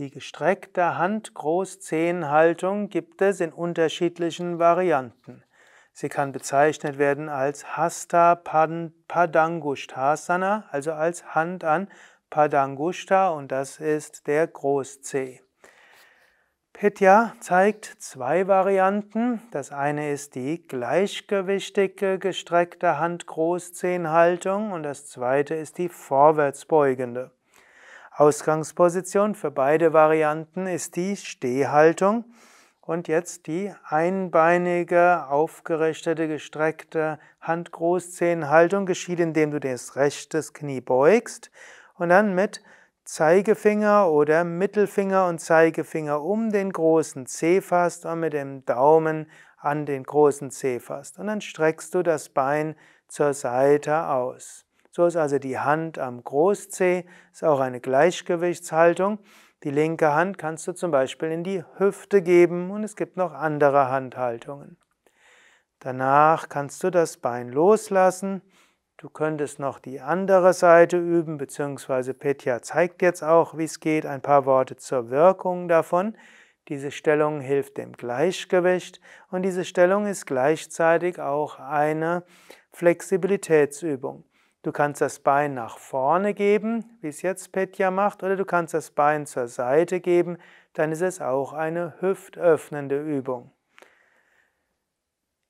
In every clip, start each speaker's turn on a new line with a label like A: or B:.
A: Die gestreckte Hand-Großzehenhaltung gibt es in unterschiedlichen Varianten. Sie kann bezeichnet werden als Hasta Padangushtasana, also als Hand an Padangushta und das ist der Großzeh. Pitya zeigt zwei Varianten. Das eine ist die gleichgewichtige gestreckte Hand-Großzehenhaltung und das zweite ist die vorwärtsbeugende. Ausgangsposition für beide Varianten ist die Stehhaltung und jetzt die einbeinige, aufgerichtete, gestreckte Hand-Großzehenhaltung geschieht, indem du das rechte Knie beugst und dann mit Zeigefinger oder Mittelfinger und Zeigefinger um den großen Zeh fasst und mit dem Daumen an den großen Zeh fasst. Und dann streckst du das Bein zur Seite aus. So ist also die Hand am Großzeh, ist auch eine Gleichgewichtshaltung. Die linke Hand kannst du zum Beispiel in die Hüfte geben und es gibt noch andere Handhaltungen. Danach kannst du das Bein loslassen Du könntest noch die andere Seite üben, beziehungsweise Petya zeigt jetzt auch, wie es geht, ein paar Worte zur Wirkung davon. Diese Stellung hilft dem Gleichgewicht und diese Stellung ist gleichzeitig auch eine Flexibilitätsübung. Du kannst das Bein nach vorne geben, wie es jetzt Petya macht, oder du kannst das Bein zur Seite geben, dann ist es auch eine hüftöffnende Übung.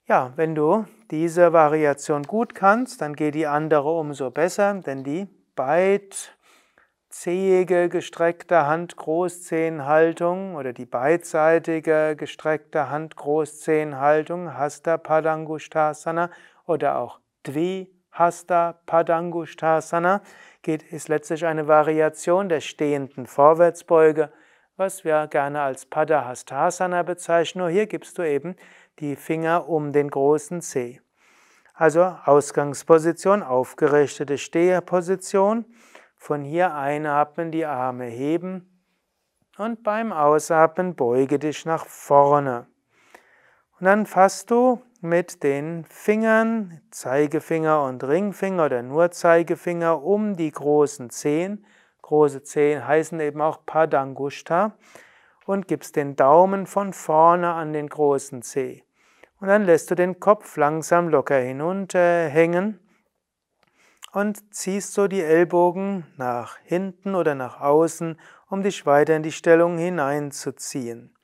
A: Ja, wenn du diese Variation gut kannst, dann geht die andere umso besser, denn die beidzähige gestreckte Hand-Großzehenhaltung oder die beidseitige gestreckte Hand-Großzehenhaltung, Hasta Padangushtasana oder auch Dvi Hasta Padangushtasana, geht, ist letztlich eine Variation der stehenden Vorwärtsbeuge, was wir gerne als Padahastasana bezeichnen. Nur hier gibst du eben die Finger um den großen Zeh. Also Ausgangsposition, aufgerichtete Steherposition. Von hier einatmen, die Arme heben und beim Ausatmen beuge dich nach vorne. Und dann fasst du mit den Fingern, Zeigefinger und Ringfinger oder nur Zeigefinger um die großen Zehen. Große Zehen heißen eben auch Padangushta und gibst den Daumen von vorne an den großen Zeh. Und dann lässt du den Kopf langsam locker hinunterhängen und ziehst so die Ellbogen nach hinten oder nach außen, um dich weiter in die Stellung hineinzuziehen.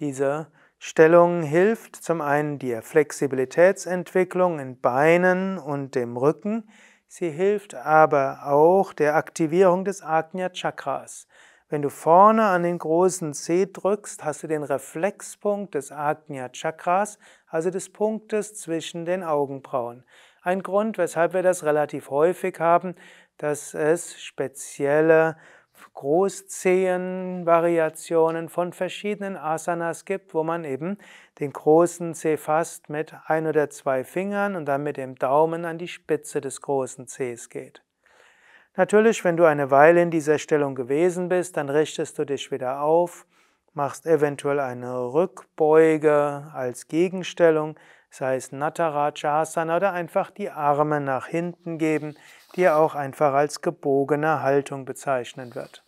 A: Diese Stellung hilft zum einen der Flexibilitätsentwicklung in Beinen und dem Rücken, sie hilft aber auch der Aktivierung des Ajna Chakras. Wenn du vorne an den großen Zeh drückst, hast du den Reflexpunkt des Ajna Chakras, also des Punktes zwischen den Augenbrauen. Ein Grund, weshalb wir das relativ häufig haben, dass es spezielle Großzehenvariationen von verschiedenen Asanas gibt, wo man eben den großen Zeh fasst mit ein oder zwei Fingern und dann mit dem Daumen an die Spitze des großen Zehs geht. Natürlich, wenn du eine Weile in dieser Stellung gewesen bist, dann richtest du dich wieder auf, machst eventuell eine Rückbeuge als Gegenstellung, sei es Natarajasana oder einfach die Arme nach hinten geben, die auch einfach als gebogene Haltung bezeichnet wird.